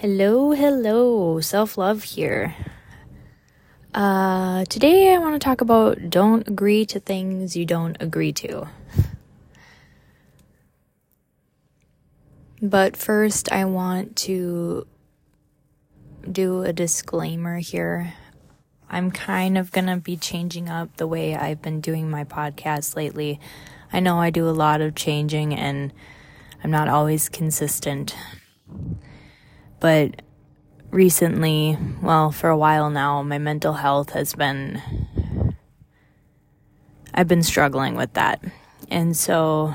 Hello, hello, self love here. Uh, today I want to talk about don't agree to things you don't agree to. But first, I want to do a disclaimer here. I'm kind of gonna be changing up the way I've been doing my podcast lately. I know I do a lot of changing and I'm not always consistent. But recently, well, for a while now, my mental health has been. I've been struggling with that. And so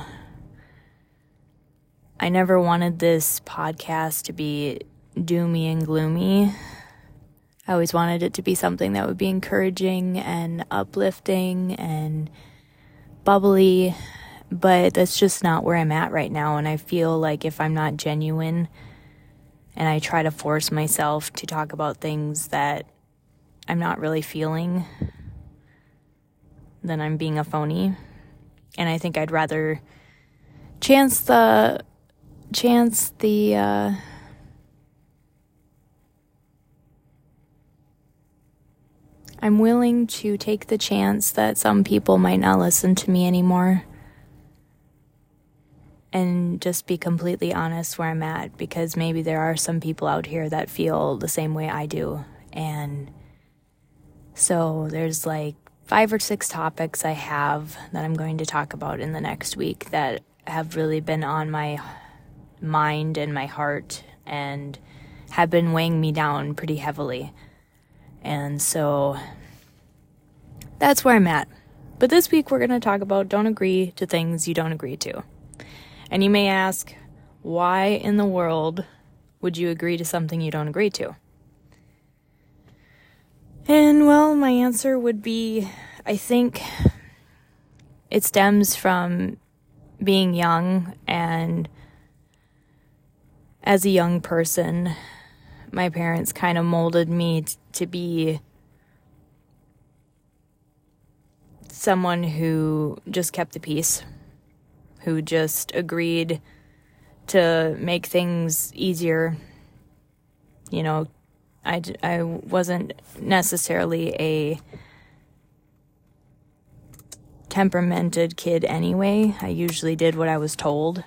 I never wanted this podcast to be doomy and gloomy. I always wanted it to be something that would be encouraging and uplifting and bubbly, but that's just not where I'm at right now. And I feel like if I'm not genuine, and I try to force myself to talk about things that I'm not really feeling, then I'm being a phony. And I think I'd rather chance the chance the uh, I'm willing to take the chance that some people might not listen to me anymore and just be completely honest where I'm at because maybe there are some people out here that feel the same way I do. And so there's like five or six topics I have that I'm going to talk about in the next week that have really been on my mind and my heart and have been weighing me down pretty heavily. And so that's where I'm at. But this week we're going to talk about don't agree to things you don't agree to. And you may ask, why in the world would you agree to something you don't agree to? And well, my answer would be I think it stems from being young and as a young person, my parents kind of molded me t- to be someone who just kept the peace who just agreed to make things easier. You know, I, I wasn't necessarily a temperamented kid anyway. I usually did what I was told.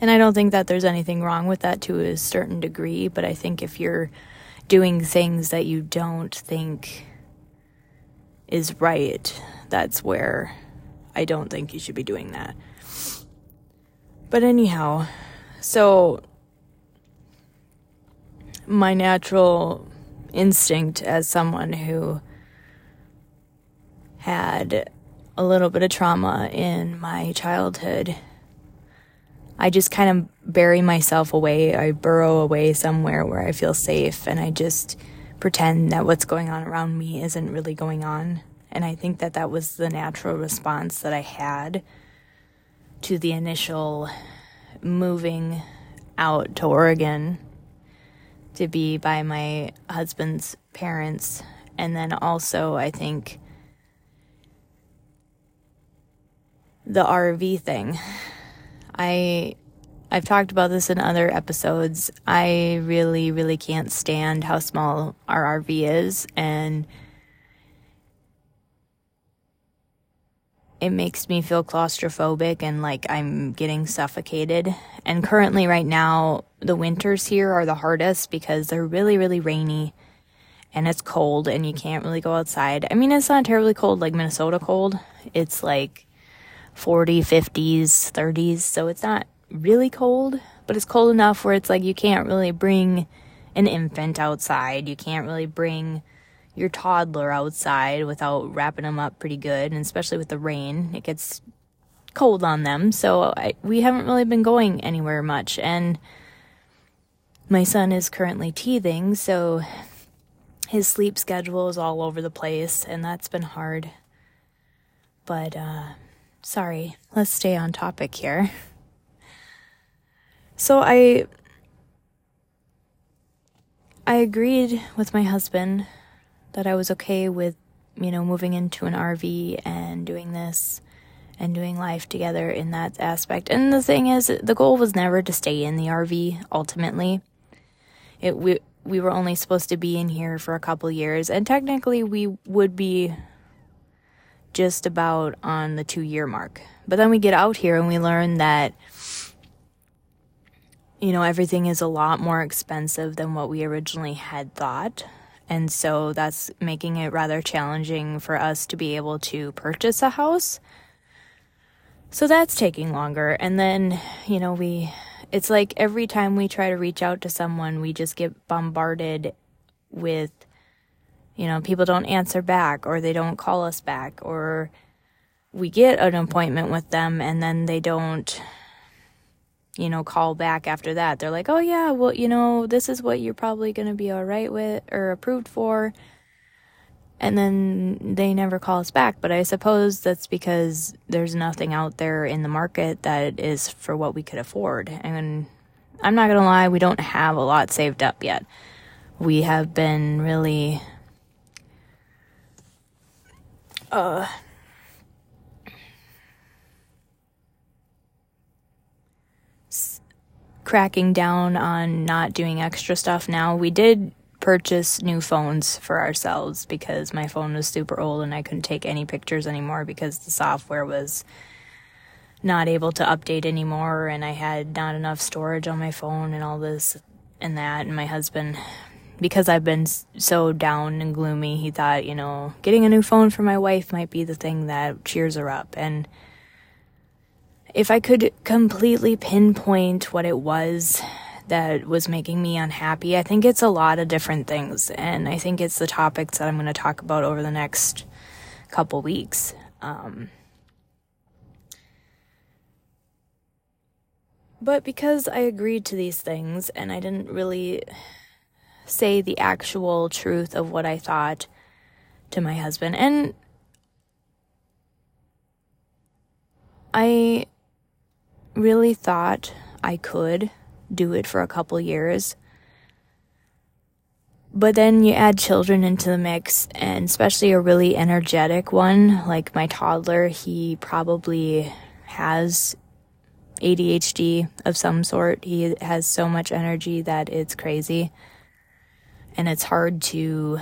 And I don't think that there's anything wrong with that to a certain degree, but I think if you're doing things that you don't think is right, that's where I don't think you should be doing that. But anyhow, so my natural instinct as someone who had a little bit of trauma in my childhood, I just kind of bury myself away. I burrow away somewhere where I feel safe and I just pretend that what's going on around me isn't really going on. And I think that that was the natural response that I had to the initial moving out to Oregon to be by my husband's parents. And then also, I think the RV thing. I I've talked about this in other episodes. I really really can't stand how small our RV is and it makes me feel claustrophobic and like I'm getting suffocated. And currently, right now, the winters here are the hardest because they're really, really rainy and it's cold and you can't really go outside. I mean, it's not terribly cold like Minnesota cold, it's like 40, 50s, 30s, so it's not really cold, but it's cold enough where it's like you can't really bring an infant outside, you can't really bring your toddler outside without wrapping them up pretty good, and especially with the rain, it gets cold on them. So I, we haven't really been going anywhere much, and my son is currently teething, so his sleep schedule is all over the place, and that's been hard. But uh, sorry, let's stay on topic here. So I I agreed with my husband that I was okay with, you know, moving into an RV and doing this. and doing life together in that aspect. And the thing is, the goal was never to stay in the RV ultimately. It we we were only supposed to be in here for a couple years and technically we would be just about on the 2 year mark. But then we get out here and we learn that you know, everything is a lot more expensive than what we originally had thought. And so that's making it rather challenging for us to be able to purchase a house. So that's taking longer. And then, you know, we, it's like every time we try to reach out to someone, we just get bombarded with, you know, people don't answer back or they don't call us back or we get an appointment with them and then they don't you know, call back after that. They're like, oh, yeah, well, you know, this is what you're probably going to be all right with or approved for. And then they never call us back. But I suppose that's because there's nothing out there in the market that is for what we could afford. And I'm not going to lie, we don't have a lot saved up yet. We have been really. Uh, cracking down on not doing extra stuff now. We did purchase new phones for ourselves because my phone was super old and I couldn't take any pictures anymore because the software was not able to update anymore and I had not enough storage on my phone and all this and that and my husband because I've been so down and gloomy he thought you know getting a new phone for my wife might be the thing that cheers her up and if I could completely pinpoint what it was that was making me unhappy, I think it's a lot of different things. And I think it's the topics that I'm going to talk about over the next couple weeks. Um, but because I agreed to these things and I didn't really say the actual truth of what I thought to my husband, and I really thought I could do it for a couple years. But then you add children into the mix, and especially a really energetic one, like my toddler, he probably has ADHD of some sort. He has so much energy that it's crazy. And it's hard to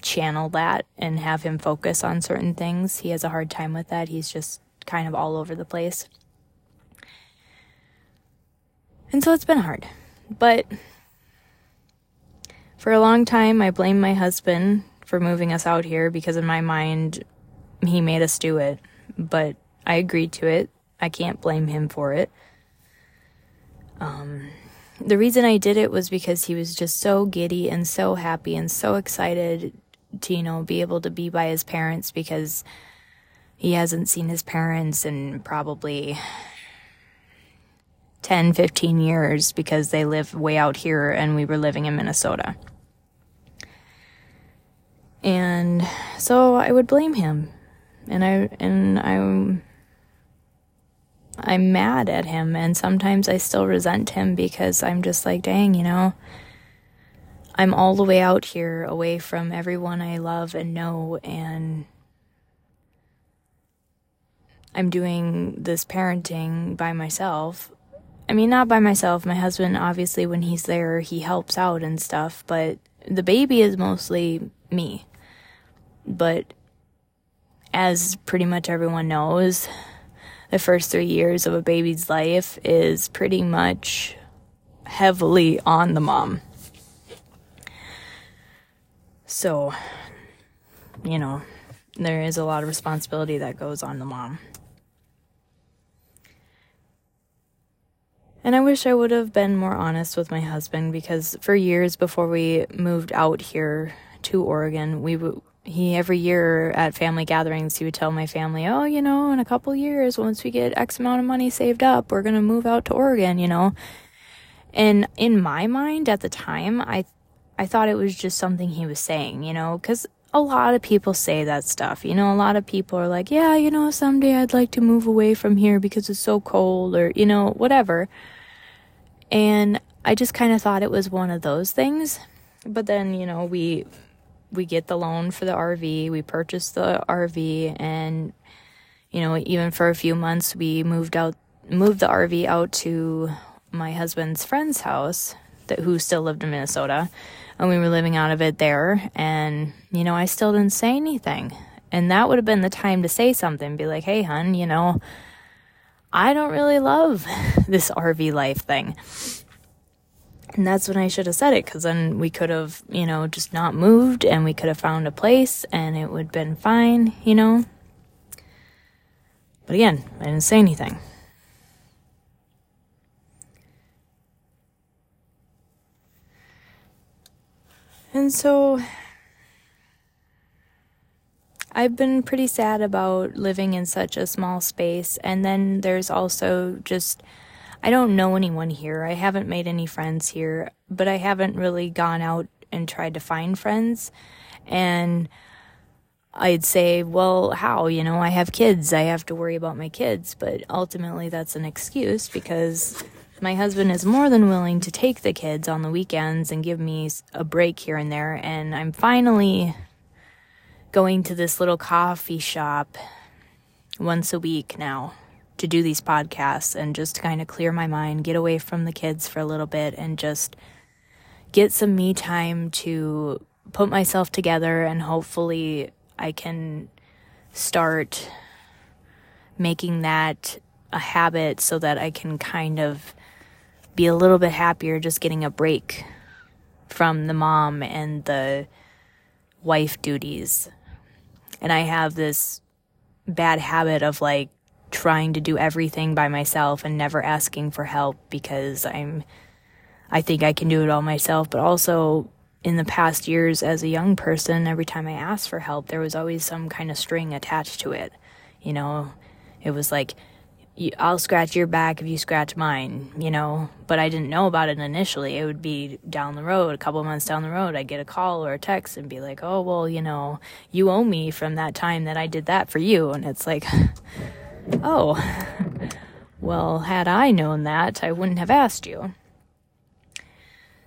channel that and have him focus on certain things. He has a hard time with that. He's just kind of all over the place. And so it's been hard. But for a long time, I blamed my husband for moving us out here because, in my mind, he made us do it. But I agreed to it. I can't blame him for it. Um, the reason I did it was because he was just so giddy and so happy and so excited to, you know, be able to be by his parents because he hasn't seen his parents in probably 10, 15 years because they live way out here and we were living in Minnesota. And so I would blame him. And I and I'm I'm mad at him and sometimes I still resent him because I'm just like, dang, you know, I'm all the way out here away from everyone I love and know and I'm doing this parenting by myself. I mean, not by myself. My husband, obviously, when he's there, he helps out and stuff, but the baby is mostly me. But as pretty much everyone knows, the first three years of a baby's life is pretty much heavily on the mom. So, you know, there is a lot of responsibility that goes on the mom. And I wish I would have been more honest with my husband because for years before we moved out here to Oregon, we would he every year at family gatherings he would tell my family, "Oh, you know, in a couple years once we get X amount of money saved up, we're going to move out to Oregon, you know." And in my mind at the time, I I thought it was just something he was saying, you know, cuz a lot of people say that stuff. You know, a lot of people are like, "Yeah, you know, someday I'd like to move away from here because it's so cold or, you know, whatever." And I just kind of thought it was one of those things. But then, you know, we we get the loan for the RV, we purchase the RV and you know, even for a few months, we moved out, moved the RV out to my husband's friend's house that who still lived in Minnesota, and we were living out of it there. And you know, I still didn't say anything, and that would have been the time to say something, be like, "Hey, hun, you know." I don't really love this RV life thing. And that's when I should have said it because then we could have, you know, just not moved and we could have found a place and it would have been fine, you know. But again, I didn't say anything. And so I've been pretty sad about living in such a small space. And then there's also just, I don't know anyone here. I haven't made any friends here, but I haven't really gone out and tried to find friends. And I'd say, well, how? You know, I have kids. I have to worry about my kids. But ultimately, that's an excuse because my husband is more than willing to take the kids on the weekends and give me a break here and there. And I'm finally going to this little coffee shop once a week now to do these podcasts and just kind of clear my mind, get away from the kids for a little bit, and just get some me time to put myself together and hopefully I can start making that a habit so that I can kind of be a little bit happier just getting a break from the mom and the wife duties and I have this bad habit of like trying to do everything by myself and never asking for help because I'm I think I can do it all myself, but also in the past years as a young person, every time I asked for help, there was always some kind of string attached to it. You know, it was like I'll scratch your back if you scratch mine, you know, but I didn't know about it initially. It would be down the road, a couple months down the road, I'd get a call or a text and be like, oh, well, you know, you owe me from that time that I did that for you. And it's like, oh, well, had I known that, I wouldn't have asked you.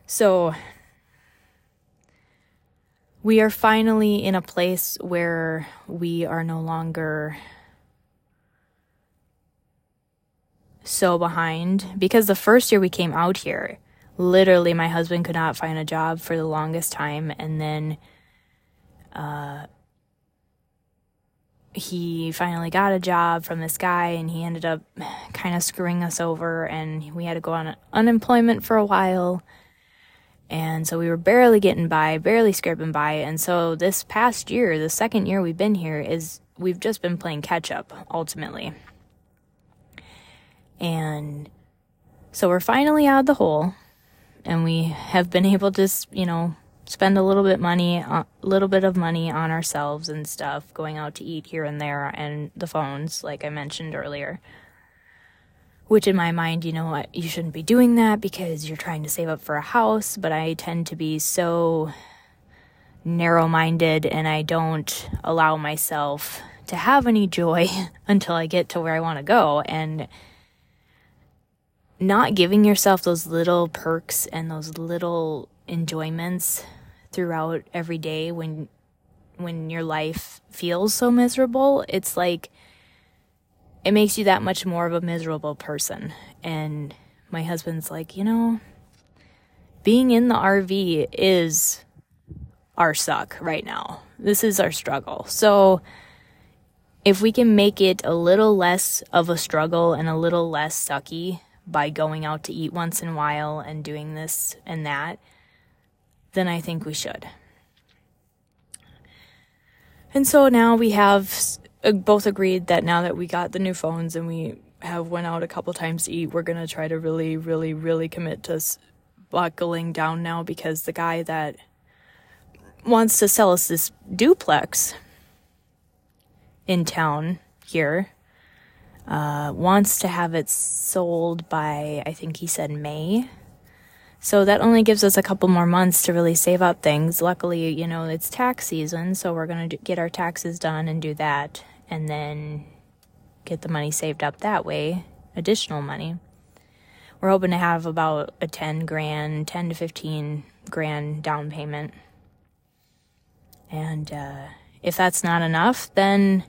So, we are finally in a place where we are no longer so behind. Because the first year we came out here, literally my husband could not find a job for the longest time. And then uh he finally got a job from this guy and he ended up kind of screwing us over and we had to go on unemployment for a while. And so we were barely getting by barely scraping by. And so this past year the second year we've been here is we've just been playing catch up ultimately and so we're finally out of the hole and we have been able to, you know, spend a little bit money, a uh, little bit of money on ourselves and stuff, going out to eat here and there and the phones, like I mentioned earlier. Which in my mind, you know, you shouldn't be doing that because you're trying to save up for a house, but I tend to be so narrow minded and I don't allow myself to have any joy until I get to where I want to go. And not giving yourself those little perks and those little enjoyments throughout every day when when your life feels so miserable it's like it makes you that much more of a miserable person. And my husband's like you know being in the RV is our suck right now. This is our struggle. So if we can make it a little less of a struggle and a little less sucky by going out to eat once in a while and doing this and that, then I think we should. And so now we have uh, both agreed that now that we got the new phones and we have went out a couple times to eat, we're going to try to really, really, really commit to buckling down now because the guy that wants to sell us this duplex in town here uh, wants to have it sold by, I think he said May. So that only gives us a couple more months to really save up things. Luckily, you know, it's tax season, so we're going to get our taxes done and do that, and then get the money saved up that way, additional money. We're hoping to have about a 10 grand, 10 to 15 grand down payment. And uh, if that's not enough, then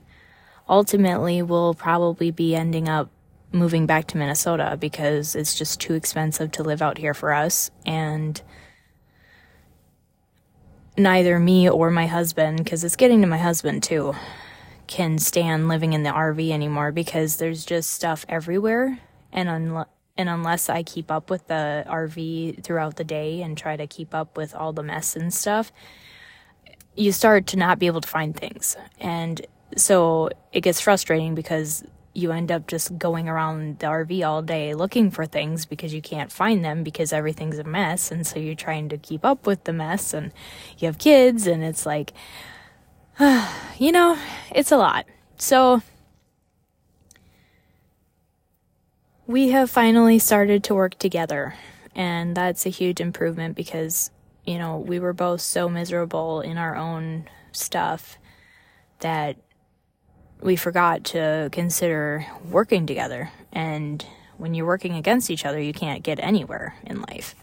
ultimately we'll probably be ending up moving back to Minnesota because it's just too expensive to live out here for us. And neither me or my husband, because it's getting to my husband too, can stand living in the RV anymore because there's just stuff everywhere. And, and unless I keep up with the RV throughout the day and try to keep up with all the mess and stuff, you start to not be able to find things. And so it gets frustrating because you end up just going around the RV all day looking for things because you can't find them because everything's a mess. And so you're trying to keep up with the mess and you have kids and it's like, you know, it's a lot. So we have finally started to work together. And that's a huge improvement because, you know, we were both so miserable in our own stuff that we forgot to consider working together. And when you're working against each other, you can't get anywhere in life.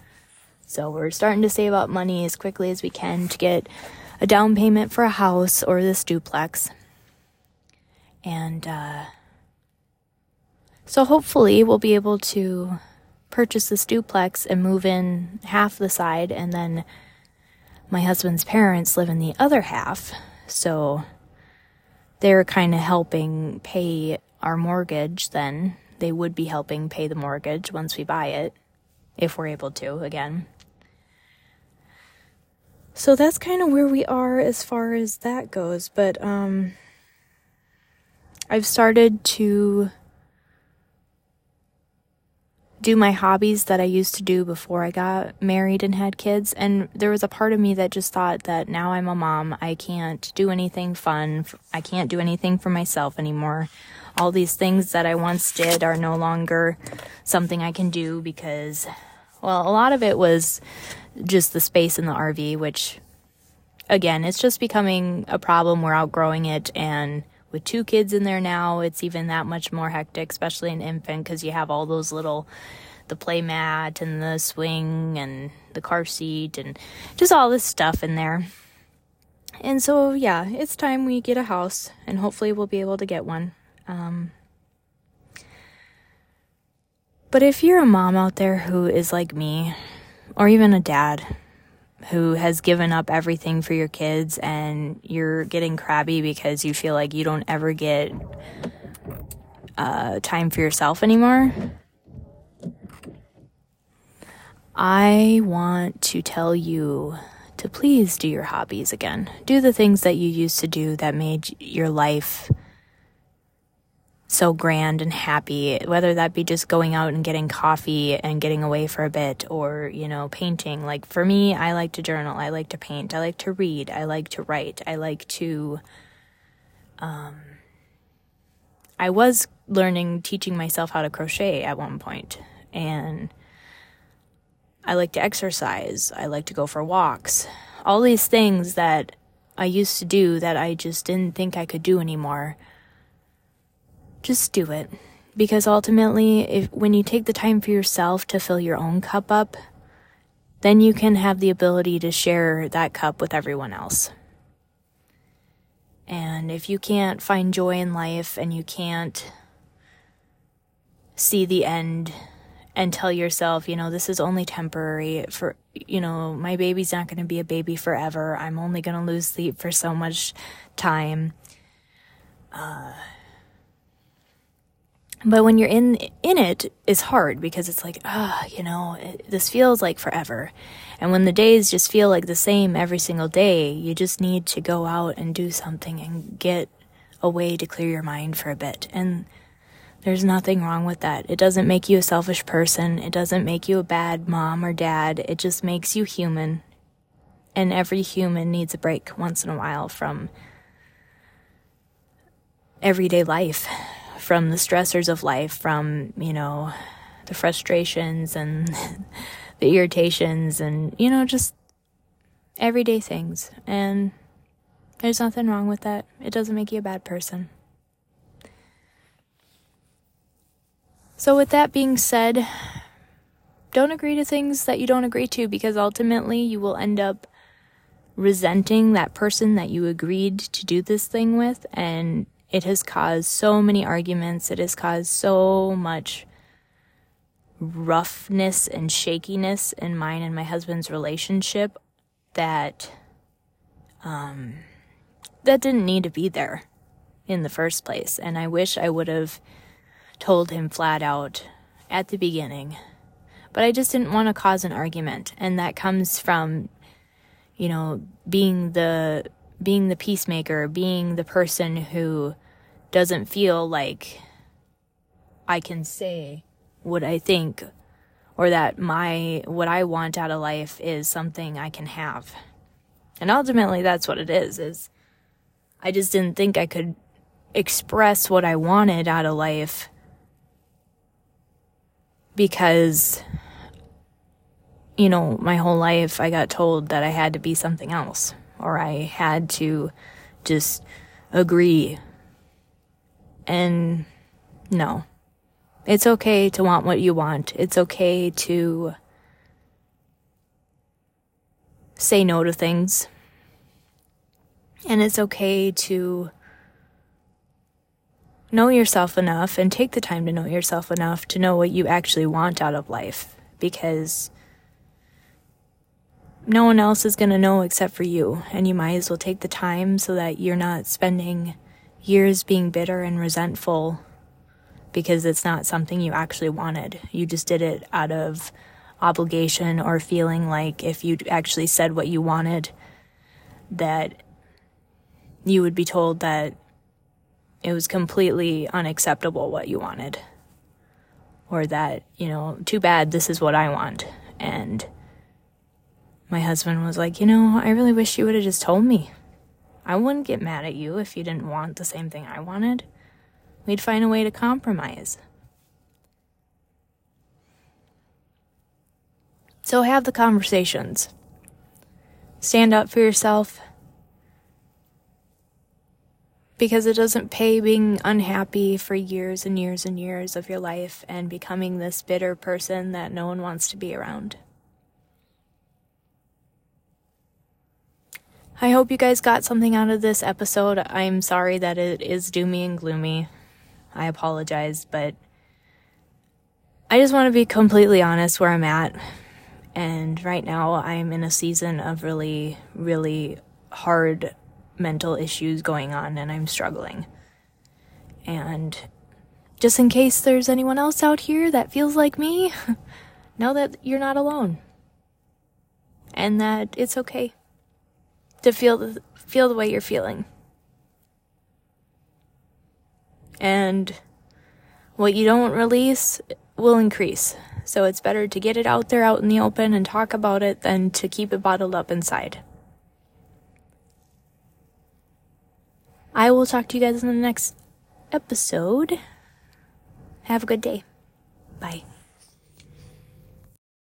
So we're starting to save up money as quickly as we can to get a down payment for a house or this duplex. And uh, so hopefully we'll be able to purchase this duplex and move in half the side, and then my husband's parents live in the other half. So they're kind of helping pay our mortgage then. They would be helping pay the mortgage once we buy it, if we're able to again. So that's kind of where we are as far as that goes. But um, I've started to do my hobbies that I used to do before I got married and had kids. And there was a part of me that just thought that now I'm a mom, I can't do anything fun. I can't do anything for myself anymore. All these things that I once did are no longer something I can do because, well, a lot of it was just the space in the RV, which, again, it's just becoming a problem. We're outgrowing it and with two kids in there now, it's even that much more hectic, especially an infant, because you have all those little, the play mat and the swing and the car seat and just all this stuff in there. And so, yeah, it's time we get a house, and hopefully, we'll be able to get one. Um, but if you're a mom out there who is like me, or even a dad, who has given up everything for your kids and you're getting crabby because you feel like you don't ever get uh, time for yourself anymore. I want to tell you to please do your hobbies again. Do the things that you used to do that made your life so grand and happy, whether that be just going out and getting coffee and getting away for a bit or, you know, painting. Like for me, I like to journal, I like to paint, I like to read, I like to write, I like to, um, I was learning, teaching myself how to crochet at one point, and I like to exercise, I like to go for walks. All these things that I used to do that I just didn't think I could do anymore just do it. Because ultimately, if when you take the time for yourself to fill your own cup up, then you can have the ability to share that cup with everyone else. And if you can't find joy in life and you can't see the end and tell yourself, you know, this is only temporary for, you know, my baby's not going to be a baby forever. I'm only going to lose sleep for so much time. Uh, but when you're in in it it's hard because it's like ah you know it, this feels like forever. And when the days just feel like the same every single day you just need to go out and do something and get a way to clear your mind for a bit. And there's nothing wrong with that. It doesn't make you a selfish person. It doesn't make you a bad mom or dad. It just makes you human. And every human needs a break once in a while from everyday life from the stressors of life, from, you know, the frustrations and the irritations and, you know, just everyday things. And there's nothing wrong with that. It doesn't make you a bad person. So, with that being said, don't agree to things that you don't agree to because ultimately you will end up resenting that person that you agreed to do this thing with and it has caused so many arguments. It has caused so much roughness and shakiness in mine and my husband's relationship that um, that didn't need to be there in the first place. And I wish I would have told him flat out at the beginning. But I just didn't want to cause an argument. And that comes from, you know, being the being the peacemaker, being the person who doesn't feel like I can say what I think or that my what I want out of life is something I can have. And ultimately that's what it is is I just didn't think I could express what I wanted out of life because you know, my whole life I got told that I had to be something else or I had to just agree. And no. It's okay to want what you want. It's okay to say no to things. And it's okay to know yourself enough and take the time to know yourself enough to know what you actually want out of life because no one else is going to know except for you. And you might as well take the time so that you're not spending years being bitter and resentful because it's not something you actually wanted. You just did it out of obligation or feeling like if you actually said what you wanted, that you would be told that it was completely unacceptable what you wanted. Or that, you know, too bad, this is what I want. And my husband was like, you know, I really wish you would have just told me. I wouldn't get mad at you if you didn't want the same thing I wanted. We'd find a way to compromise. So have the conversations. Stand up for yourself. Because it doesn't pay being unhappy for years and years and years of your life and becoming this bitter person that no one wants to be around. I hope you guys got something out of this episode. I'm sorry that it is doomy and gloomy. I apologize, but I just want to be completely honest where I'm at. And right now, I'm in a season of really, really hard mental issues going on, and I'm struggling. And just in case there's anyone else out here that feels like me, know that you're not alone. And that it's okay to feel the, feel the way you're feeling. and what you don't release will increase. So it's better to get it out there out in the open and talk about it than to keep it bottled up inside. I will talk to you guys in the next episode. Have a good day. Bye.